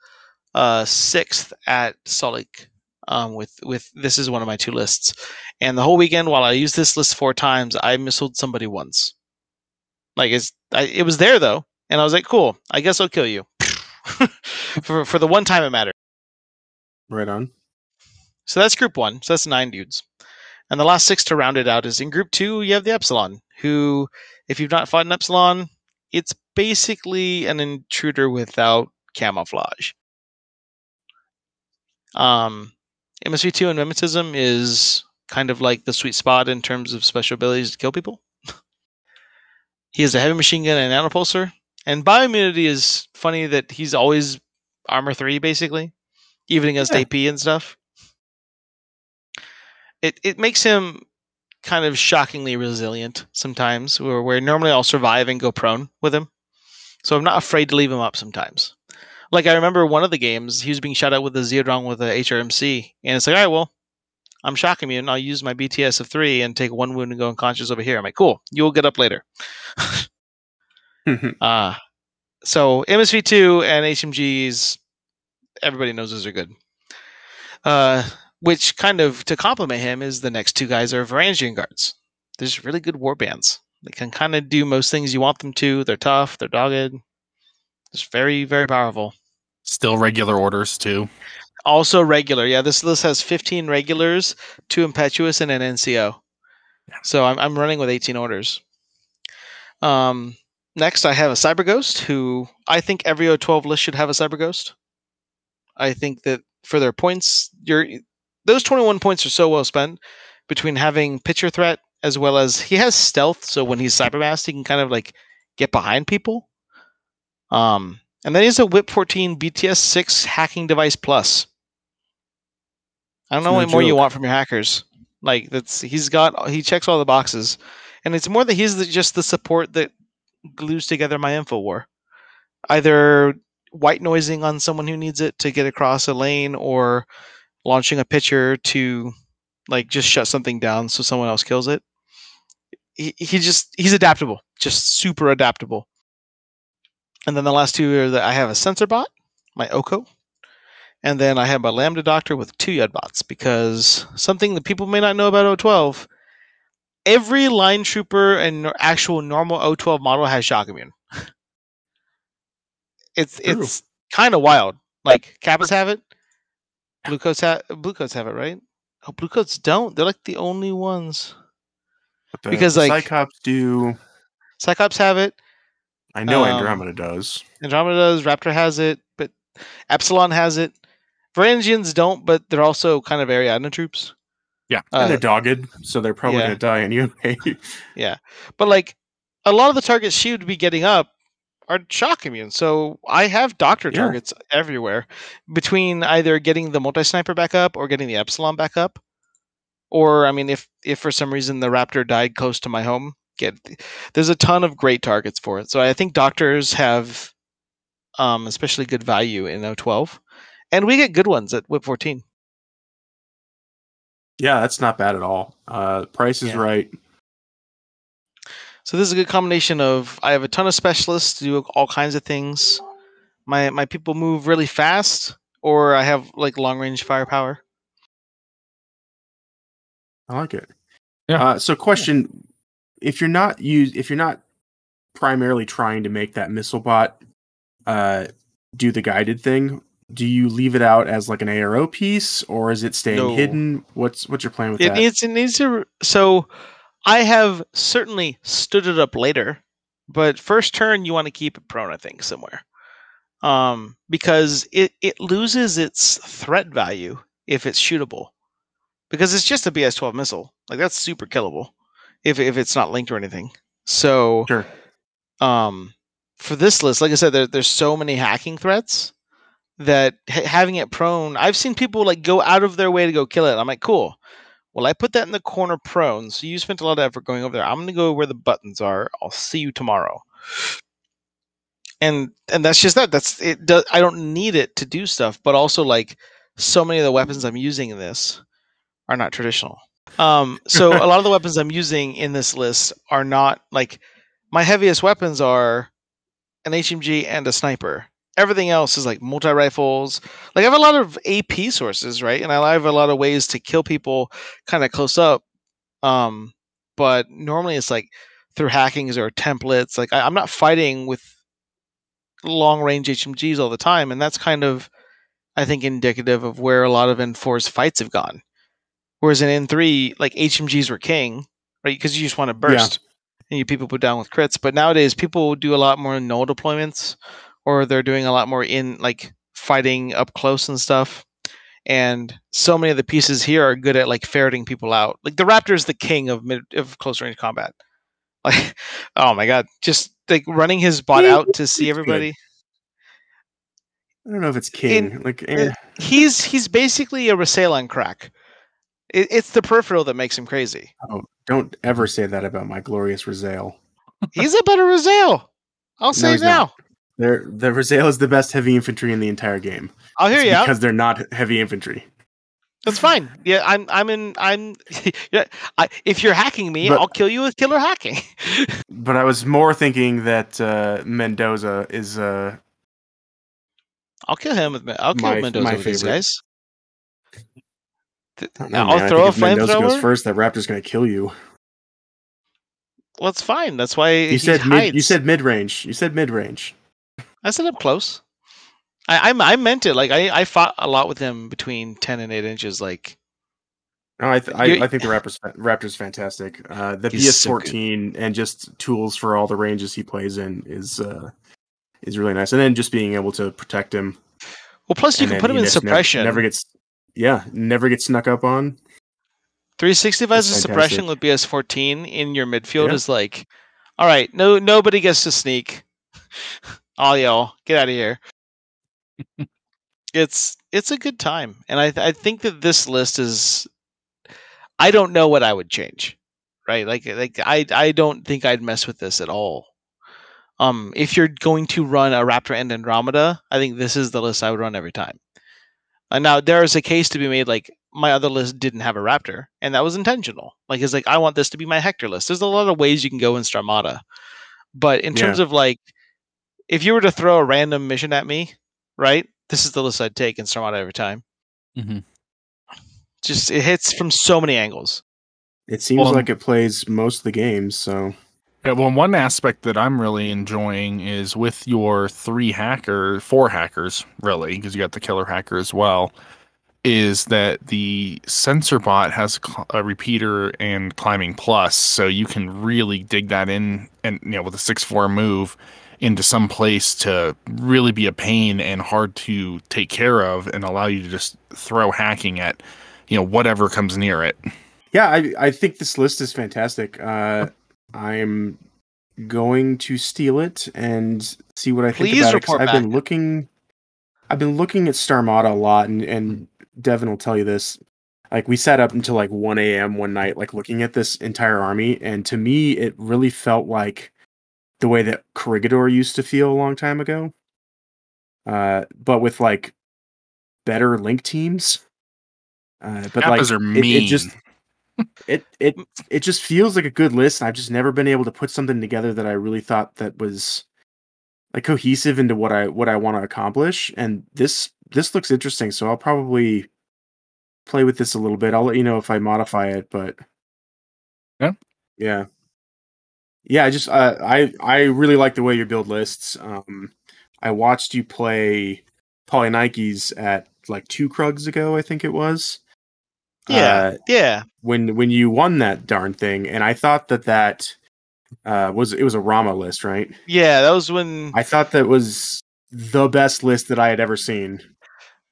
uh sixth at Salt Lake um, with with this is one of my two lists, and the whole weekend while I used this list four times, I missiled somebody once. Like it's I, it was there though, and I was like, cool. I guess I'll kill you. for for the one time it mattered. right on. So that's group one. So that's nine dudes. And the last six to round it out is in group two, you have the Epsilon, who, if you've not fought an Epsilon, it's basically an intruder without camouflage. Um, MSV2 and Mimetism is kind of like the sweet spot in terms of special abilities to kill people. he has a heavy machine gun and nanopulser. And bioimmunity is funny that he's always armor three, basically, even against Yeah. AP and stuff it it makes him kind of shockingly resilient sometimes where, where normally I'll survive and go prone with him. So I'm not afraid to leave him up sometimes. Like I remember one of the games, he was being shot at with a Zeodron with a HRMC, and it's like, all right, well, I'm shock immune. I'll use my BTS of three and take one wound and go unconscious over here. I'm like, cool, you will get up later. Uh so MSV2 and HMGs, everybody knows those are good. Uh, which kind of to complement him is the next two guys are Varangian guards. There's really good war bands. They can kind of do most things you want them to. They're tough. They're dogged. It's very very powerful. Still regular orders too. Also regular. Yeah, this list has 15 regulars, two impetuous, and an NCO. Yeah. So I'm I'm running with 18 orders. Um, next I have a Cyber Ghost, who I think every O12 list should have a Cyber Ghost. I think that for their points, your those 21 points are so well spent between having pitcher threat as well as he has stealth, so when he's cybermasked, he can kind of like get behind people. Um, and then he's a Whip 14 BTS 6 hacking device plus. I don't know No what more you want from your hackers. Like that's he's got he checks all the boxes, and it's more that he's the, just the support that glues together my info war. Either white noising on someone who needs it to get across a lane, or launching a pitcher to like just shut something down so someone else kills it. He, he just he's adaptable, just super adaptable. And then the last two are that I have a sensor bot, my Oko, and then I have my Lambda Doctor with two Yud bots because something that people may not know about O12. Every line trooper and actual normal O12 model has shock immune. it's True. it's kind of wild. Like Kappas have it, blue coats have blue coats have it, right? Oh, blue coats don't. They're like the only ones. The Because, like- Cyclops do. Cyclops have it. I know um, Andromeda does. Andromeda does. Raptor has it, but Epsilon has it. Varangians don't, but they're also kind of Ariadna troops. Yeah. Uh, and they're dogged, so they're probably yeah. gonna die anyway. Yeah, but like a lot of the targets she would be getting up are shock immune. So I have doctor Yeah. targets everywhere between either getting the multi sniper back up or getting the Epsilon back up. Or I mean if if for some reason the Raptor died close to my home, get there's a ton of great targets for it. So I think doctors have um especially good value in O12. And we get good ones at Whip 14. Yeah, that's not bad at all. Uh, price is Yeah. right. So this is a good combination of I have a ton of specialists to do all kinds of things. My my people move really fast, or I have like long range firepower. I like it. Yeah. Uh, so, question: If you're not use, if you're not primarily trying to make that missile bot uh, do the guided thing, do you leave it out as like an ARO piece, or is it staying No. hidden? What's what's your plan with It that? needs it needs to. So I have certainly stood it up later, but first turn you want to keep it prone. I think somewhere, um, because it it loses its threat value if it's shootable, because it's just a BS12 missile. Like that's super killable if if it's not linked or anything. So sure. um, for this list, like I said, there, there's so many hacking threats that ha- having it prone, I've seen people like go out of their way to go kill it. I'm like, cool. Well, I put that in the corner prone, so you spent a lot of effort going over there. I'm gonna go where the buttons are. I'll see you tomorrow. And and that's just that. That's it. Does, I don't need it to do stuff, but also like so many of the weapons I'm using in this are not traditional. Um, so a lot of the weapons I'm using in this list are not like my heaviest weapons are an HMG and a sniper. Everything else is like multi rifles. Like I have a lot of AP sources, right? And I have a lot of ways to kill people kind of close up. Um, but normally it's like through hackings or templates. Like I, I'm not fighting with long range HMGs all the time, and that's kind of I think indicative of where a lot of N4's fights have gone. Whereas in N3, like HMGs were king, right? Because you just want to burst and you people put down with crits. But nowadays, people do a lot more null deployments, or they're doing a lot more in like fighting up close and stuff. And so many of the pieces here are good at like ferreting people out. Like the Raptor is the king of mid of close range combat. Like, oh my god, just like running his bot out to see everybody. I don't know if it's king. like, eh, He's he's basically a Rasail on crack. It, it's the peripheral that makes him crazy. oh, don't ever say that about my glorious Razale. He's a better Rasail. I'll No, say now. They're, the Razale is the best heavy infantry in the entire game. I'll hear It's you out. because they're not heavy infantry. That's fine. Yeah, I'm. I'm in. I'm. yeah. I, if you're hacking me, But- I'll kill you with killer hacking. But I was more thinking that uh, Mendoza is uh, I'll kill him with. I'll kill My- Mendoza my with these favorite. guys. Know, I'll man. Throw a if Mendoza goes flamethrower. first. That Raptor's going to kill you. Well, it's fine. That's why You he said hides. mid, you said mid range. You said mid range. I set up close. I, I I meant it. Like I I fought a lot with him between ten and eight inches. Like No, I, th- I, I think the Raptors Raptors fantastic. Uh, the He's so BS14 and just tools for all the ranges he plays in is uh, is really nice. And then just being able to protect him. well, plus you can put him in suppression. Never, gets, yeah, never gets snuck up on. 365 as a suppression with BS14 in your midfield Yeah. is like, all right, no nobody gets to sneak. All y'all, get out of here. it's it's a good time, and I I think that this list is. I don't know what I would change, right? Like like I I don't think I'd mess with this at all. Um, if you're going to run a Raptor and Andromeda, I think this is the list I would run every time. And now there is a case to be made like my other list didn't have a Raptor, and that was intentional. Like it's like I want this to be my Hector list. There's a lot of ways you can go in Starmada, but in terms of like, if you were to throw a random mission at me, right? This is the list I'd take and start out every time. hmm Just it hits from so many angles. It seems Well- like it plays most of the games. So Yeah, well, one aspect that I'm really enjoying is with your three hacker, four hackers, really, because you got the killer hacker as well, is that the sensor bot has a repeater and climbing plus, so you can really dig that in, and you know, with a six four move into some place to really be a pain and hard to take care of, and allow you to just throw hacking at, you know, whatever comes near it. yeah, I I think this list is fantastic. Uh, I'm going to steal it and see what I think Please about it. 'cause report I've been looking, I've been looking at Starmada a lot, and and Devin will tell you this. Like we sat up until like 1 a.m. one night, like looking at this entire army, and to me, it really felt like the way that Corregidor used to feel a long time ago. Uh, but with like better link teams. Uh, but like Kappas are it- it just it it it just feels like a good list. I've just never been able to put something together that I really thought that was like cohesive into what I what I want to accomplish. And this this looks interesting, so I'll probably play with this a little bit. I'll let you know if I modify it, but Yeah. yeah, yeah. I just uh, I I really like the way you build lists. Um, I watched you play Poly Nikes at like two Krugs ago, I think it was. Yeah, Uh, yeah. when when you won that darn thing, and I thought that that uh, was it was a Rama list, right? Yeah, that was when I thought that was the best list that I had ever seen.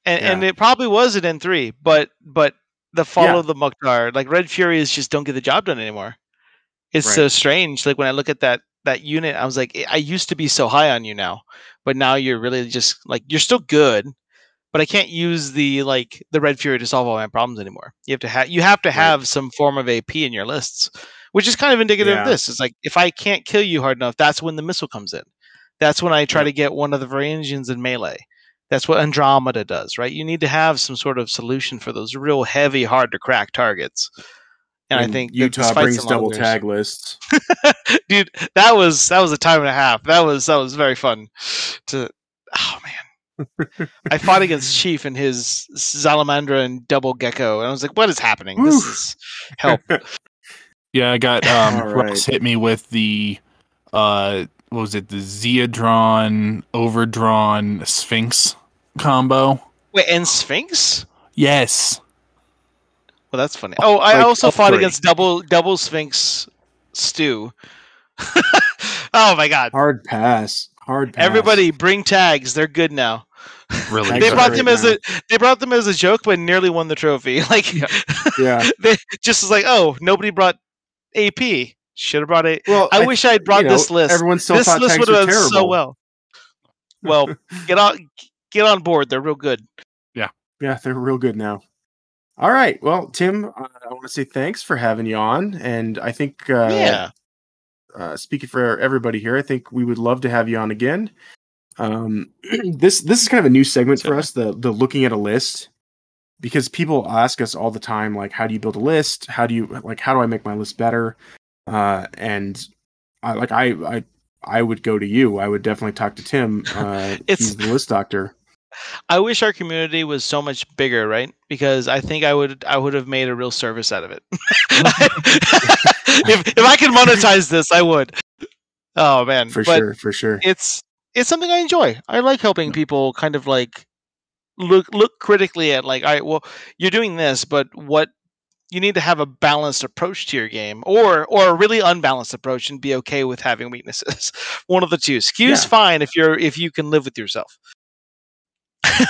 and, Yeah. and it probably was an N three, but but the fall Yeah. of the Mukhtar, like Red Furies, just don't get the job done anymore. It's Right. so strange. Like when I look at that that unit, I was like, I used to be so high on you now, but now you're really just like you're still good, but I can't use the like the Red Fury to solve all my problems anymore. You have to have you have to Right. have some form of AP in your lists, which is kind of indicative Yeah. of this. It's like if I can't kill you hard enough, that's when the missile comes in. That's when I try to get one of the Varangians in melee. That's what Andromeda does, right? You need to have some sort of solution for those real heavy, hard to crack targets. And, I think Utah brings double others- tag lists. dude. That was that was a time and a half. That was that was very fun. To oh man, I fought against Chief and his Salamandra and Double Gecko, and I was like, "What is happening? This is help." Yeah, I got um right. hit me with the uh what was it, the Zeodron overdrawn Sphinx combo. Wait, and Sphinx? Yes. Well, that's funny. Oh, I Like, also fought three. against double double Sphinx stew. oh my god! Hard pass. Hard pass. Everybody, bring tags. They're good now. Really they brought great them as now. a they brought them as a joke, but nearly won the trophy. Like, Yeah. they just was like, oh, nobody brought AP. Should have brought a. Well, I wish I'd brought you know, this list. Everyone still This thought list tags would have done terrible. so well. Well, get on get on board. They're real good. Yeah, yeah, they're real good now. All right. Well, Tim, uh, I want to say thanks for having you on, and I think uh, yeah. uh, speaking for everybody here, I think we would love to have you on again. Um, this this is kind of a new segment for us, the the looking at a list, because people ask us all the time, like, how do you build a list? How do you like how do I make my list better? Uh, and I like I I I would go to you. I would definitely talk to Tim. Uh, It's- he's the list doctor. I wish our community was so much bigger, right? Because I think I would I would have made a real service out of it. if if I could monetize this, I would. Oh man, For but sure, for sure. it's it's something I enjoy. I like helping people kind of like look look critically at like, all right, well, you're doing this, but what you need to have a balanced approach to your game, or or a really unbalanced approach, and be okay with having weaknesses. One of the two. Skew's Yeah. fine if you're if you can live with yourself.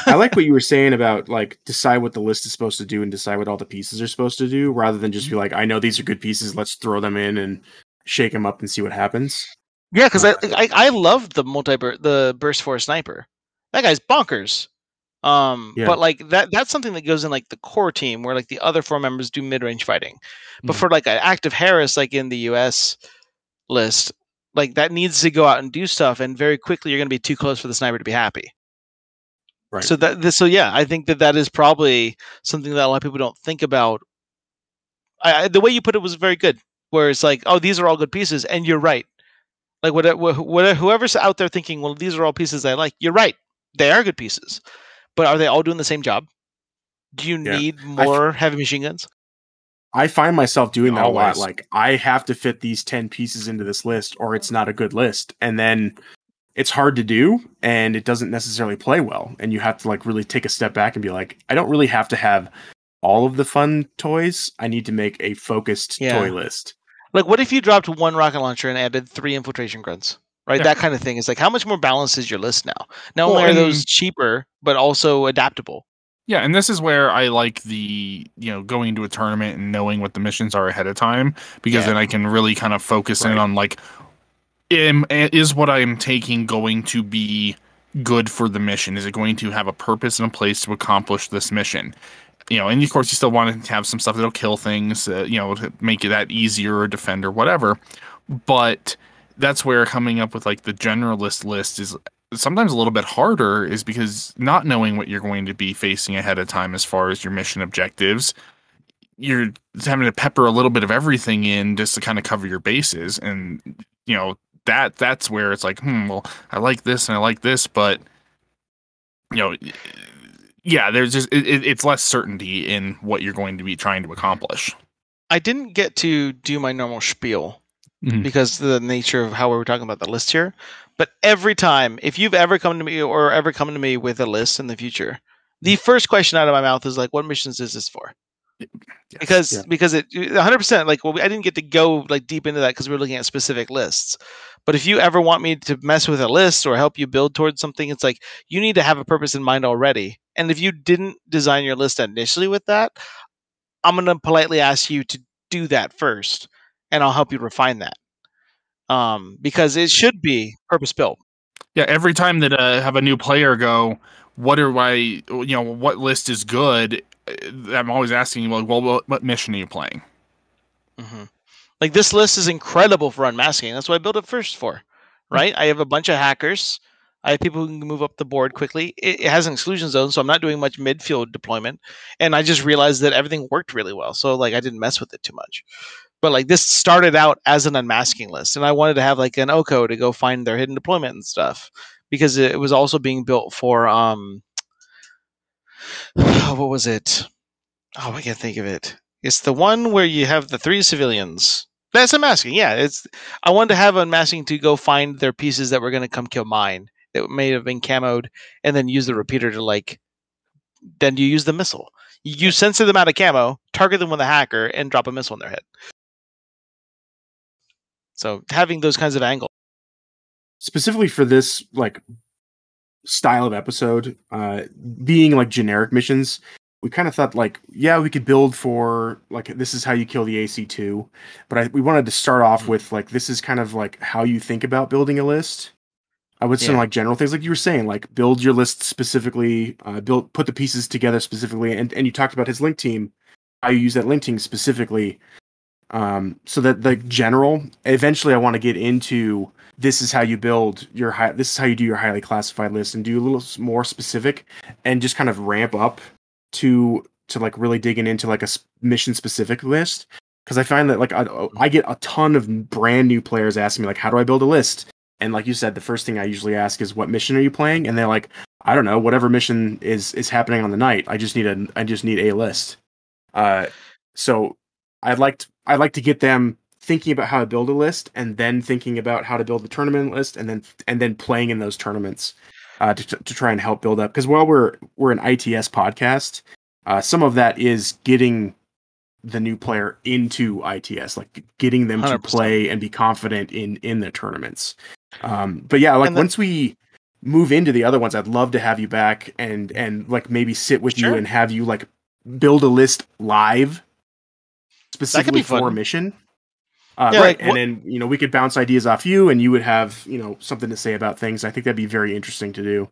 I like what you were saying about like decide what the list is supposed to do and decide what all the pieces are supposed to do, rather than just be like, I know these are good pieces, let's throw them in and shake them up and see what happens. Yeah, because I, I I love the multi the burst force sniper. That guy's bonkers. Um, Yeah. but like that that's something that goes in like the core team where like the other four members do mid range fighting. But Mhm. for like an active Haris, like in the US list, like that needs to go out and do stuff, and very quickly you're going to be too close for the sniper to be happy. Right. So that this, so yeah, I think that that is probably something that a lot of people don't think about. I, I, the way you put it was very good, where it's like, oh, these are all good pieces, and you're right. Like whatever, whatever, whoever's out there thinking, well, these are all pieces I like. You're right, they are good pieces, but are they all doing the same job? Do you Yeah. need I f- more heavy machine guns? I find myself doing that a lot. Like I have to fit these 10 pieces into this list or it's not a good list. And then it's hard to do and it doesn't necessarily play well. And you have to like really take a step back and be like, I don't really have to have all of the fun toys. I need to make a focused Yeah. toy list. Like, what if you dropped one rocket launcher and added three infiltration grunts? Right, Yeah. that kind of thing is like how much more balanced is your list now? Not Well, only are those cheaper, but also adaptable. Yeah, and this is where I like the you know going to a tournament and knowing what the missions are ahead of time because Yeah. then I can really kind of focus in on like, am, is what I'm taking going to be good for the mission? Is it going to have a purpose and a place to accomplish this mission? You know, and of course you still want to have some stuff that'll kill things, uh, you know, to make it that easier or defend or whatever. But that's where coming up with like the generalist list is sometimes a little bit harder is because not knowing what you're going to be facing ahead of time as far as your mission objectives you're having to pepper a little bit of everything in just to kind of cover your bases and you know that that's where it's like hmm well i like this and i like this but you know yeah there's just it, it- it's less certainty in what you're going to be trying to accomplish I didn't get to do my normal spiel Mhm. because of the nature of how we were talking about the list here. But every time, if you've ever come to me or ever come to me with a list in the future, the first question out of my mouth is like, "What missions is this for?" Yes. because Yeah. because it 100% like well I didn't get to go like deep into that because we were looking at specific lists. But if you ever want me to mess with a list or help you build towards something, it's like you need to have a purpose in mind already. And if you didn't design your list initially with that, I'm going to politely ask you to do that first and I'll help you refine that. Um because it should be purpose built. yeah every time that i have a new player go what are i you know what list is good uh, i'm always asking you, like well what, what mission are you playing hmm Like this list is incredible for unmasking. That's what I built it first for. Right? I have a bunch of hackers. I have people who can move up the board quickly. It, it has an exclusion zone, so I'm not doing much midfield deployment. And I just realized that everything worked really well. So like I didn't mess with it too much. But like this started out as an unmasking list, and I wanted to have like an Oko to go find their hidden deployment and stuff because it was also being built for um what was it? Oh, I can't think of it. It's the one where you have the three civilians. That's unmasking. Yeah, it's. I wanted to have unmasking to go find their pieces that were going to come kill mine that may have been camoed, and then use the repeater to like. Then you use the missile. You censor them out of camo, target them with a hacker, and drop a missile in their head. So having those kinds of angles. specifically for this like style of episode uh being like generic missions we kind of thought like yeah we could build for like this is how you kill the ac2 but I, we wanted to start off with like this is kind of like how you think about building a list i would say Yeah. like general things like you were saying like build your list specifically uh build put the pieces together specifically and and you talked about his link team how you use that link team specifically um so that the general eventually i want to get into this is how you build your high this is how you do your highly classified list and do a little more specific and just kind of ramp up to to like really digging into like a mission specific list. Because i find that like I, I get a ton of brand new players asking me like how do i build a list? And like you said the first thing i usually ask is what mission are you playing? And they're like i don't know whatever mission is is happening on the night. I just need a i just need a list. Uh so i'd like to i'd like to get them thinking about how to build a list and then thinking about how to build the tournament list and then and then playing in those tournaments uh, to, to try and help build up because while we're we're an ITS podcast, uh, some of that is getting the new player into ITS, like getting them to 100%. play and be confident in in the tournaments. Um, but yeah, like once we move into the other ones, I'd love to have you back and and like maybe sit with Sure. you and have you like build a list live specifically for a mission. Uh, Yeah, right, like, and then you know we could bounce ideas off you, and you would have you know something to say about things. I think that'd be very interesting to do.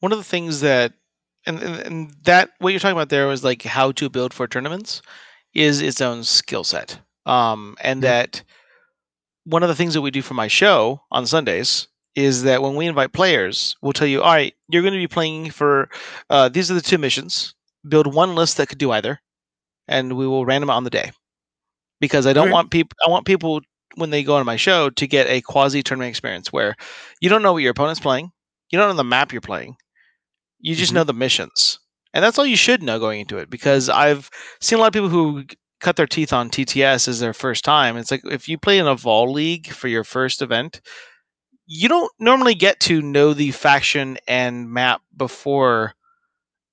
one of the things that and, and, and that what you're talking about there was like how to build for tournaments is its own skill set um and Yeah. that one of the things that we do for my show on sundays is that when we invite players we'll tell you all right you're going to be playing for uh, these are the two missions build one list that could do either and we will random on the day because i don't Okay. want people i want people when they go on my show to get a quasi tournament experience where you don't know what your opponent's playing you don't know the map you're playing you just Mhm. know the missions and that's all you should know going into it because i've seen a lot of people who cut their teeth on tts as their first time it's like if you play in a vol league for your first event you don't normally get to know the faction and map before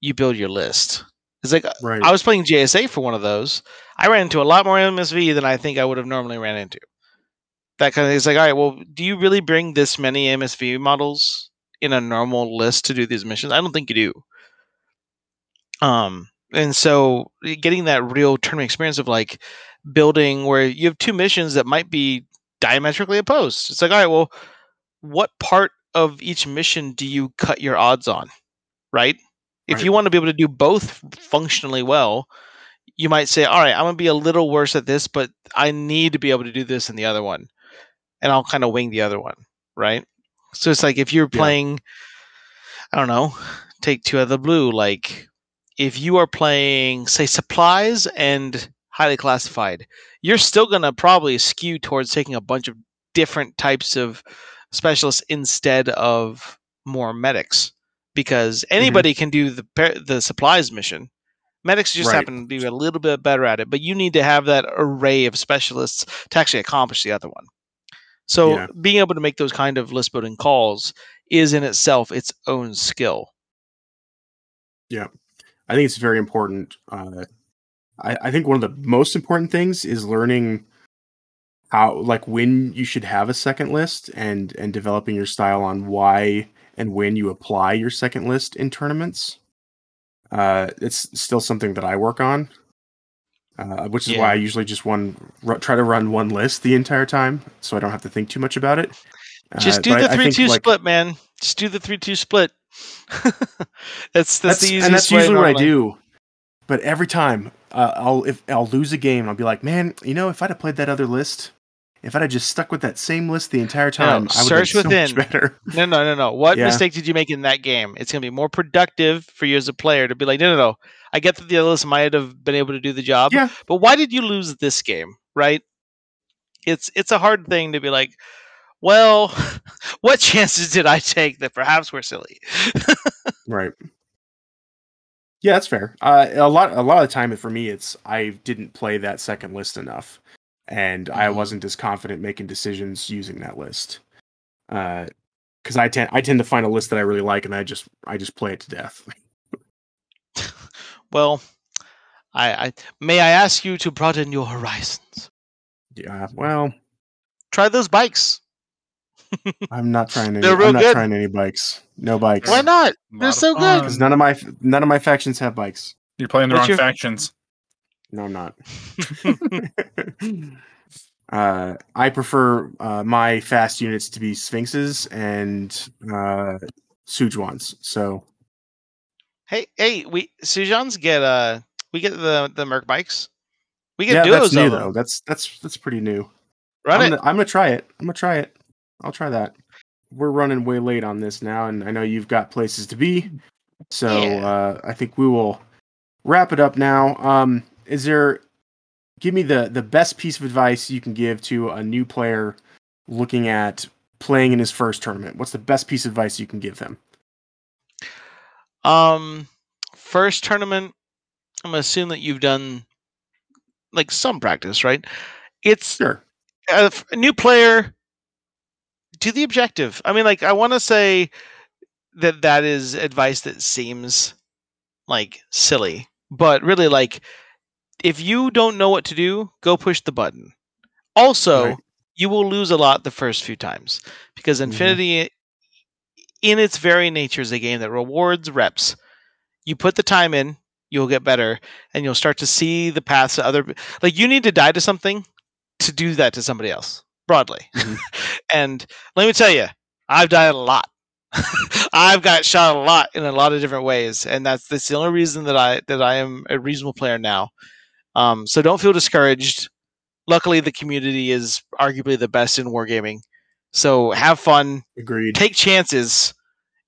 you build your list it's like Right. I was playing JSA for one of those. I ran into a lot more MSV than I think I would have normally ran into. That kind of is like, all right, well, do you really bring this many MSV models in a normal list to do these missions? I don't think you do. Um, and so getting that real tournament experience of like building where you have two missions that might be diametrically opposed. It's like, all right, well, what part of each mission do you cut your odds on? Right? If Right. you want to be able to do both functionally well, you might say, all right, I'm going to be a little worse at this, but I need to be able to do this in the other one. And I'll kind of wing the other one. Right? So it's like if you're Yeah. playing, I don't know, take two out of the blue, like if you are playing, say, supplies and highly classified, you're still going to probably skew towards taking a bunch of different types of specialists instead of more medics because anybody can do the the supplies mission. Medics just Right. happen to be a little bit better at it, but you need to have that array of specialists to actually accomplish the other one. So Yeah. being able to make those kind of list building calls is in itself its own skill. Yeah, I think it's very important. Uh, I, I think one of the most important things is learning how, like, when you should have a second list and and developing your style on why and when you apply your second list in tournaments. Uh, it's still something that I work on, uh, which is Yeah. why I usually just one ru- try to run one list the entire time, so I don't have to think too much about it. Just Uh, do the three think, two like, split, man. Just do the three two split. that's that's, that's, the easiest and that's usually what I do. But every time uh, I'll if I'll lose a game, I'll be like, man, you know, if I'd have played that other list, if I'd have just stuck with that same list the entire time, I would search have been so much within. better. No, no, no, no. What Yeah. mistake did you make in that game? It's going to be more productive for you as a player to be like, no, no, no. I get that the other list might have been able to do the job, Yeah. but why did you lose this game? Right? It's it's a hard thing to be like, well, what chances did I take that perhaps were silly? Right. Yeah, that's fair. Uh, a lot, a lot of the time for me, it's I didn't play that second list enough, and I Mhm. wasn't as confident making decisions using that list. Because I tend, I tend to find a list that I really like, and I just, I just play it to death. Well, I, I may I ask you to broaden your horizons. yeah. Well, Try those bikes. I'm not trying any. They're real I'm not good. trying any bikes. No bikes. Why not? They're so good. Because none of my none of my factions have bikes. You're playing the What's wrong your- factions. No, I'm not. uh, I prefer uh, my fast units to be Sphinxes and uh, Su-Jians. So Hey, hey, we Sujans get uh we get the the Merc bikes. We get yeah, duos that's new of though. That's that's that's pretty new. Run I'm it. gonna, I'm gonna try it. I'm gonna try it. I'll try that. We're running way late on this now, and I know you've got places to be. So Yeah. uh, I think we will wrap it up now. Um, is there? Give me the the best piece of advice you can give to a new player looking at playing in his first tournament. What's the best piece of advice you can give them? Um, first tournament. I'm gonna assume that you've done like some practice, right? it's Sure. a, a new player do the objective. I mean, like I want to say that that is advice that seems like silly, but really, like if you don't know what to do, go push the button. Also, Right. you will lose a lot the first few times because Mhm. Infinity, in its very nature, is a game that rewards reps. You put the time in, you'll get better, and you'll start to see the paths to other. Like you need to die to something to do that to somebody else broadly. Mhm. and let me tell you, I've died a lot. I've got shot a lot in a lot of different ways, and that's that's the only reason that I that I am a reasonable player now. Um, so don't feel discouraged. Luckily, the community is arguably the best in wargaming. So have fun, Agreed. take chances,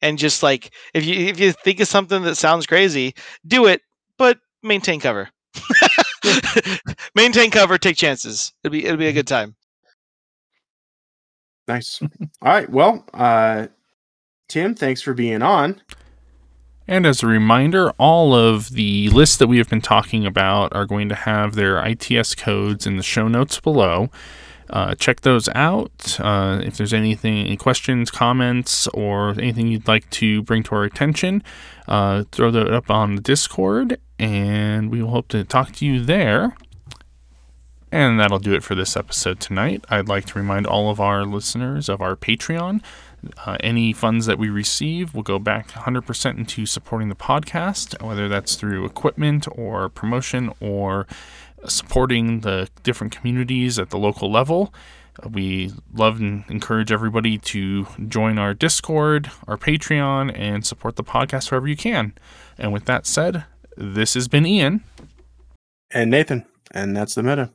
and just like if you if you think of something that sounds crazy, do it, but maintain cover. maintain cover, take chances. It'll be it'll be a good time. Nice. All right. Well, uh, Tim, thanks for being on. And as a reminder, all of the lists that we have been talking about are going to have their ITS codes in the show notes below. Uh, check those out. Uh, if there's anything, any questions, comments, or anything you'd like to bring to our attention, uh, throw that up on the Discord, and we will hope to talk to you there. And that'll do it for this episode tonight. I'd like to remind all of our listeners of our Patreon. Uh, any funds that we receive will go back 100% into supporting the podcast, whether that's through equipment or promotion or supporting the different communities at the local level. Uh, We love and encourage everybody to join our Discord, our Patreon, and support the podcast wherever you can. And with that said, this has been Ian. And Nathan. And that's the meta.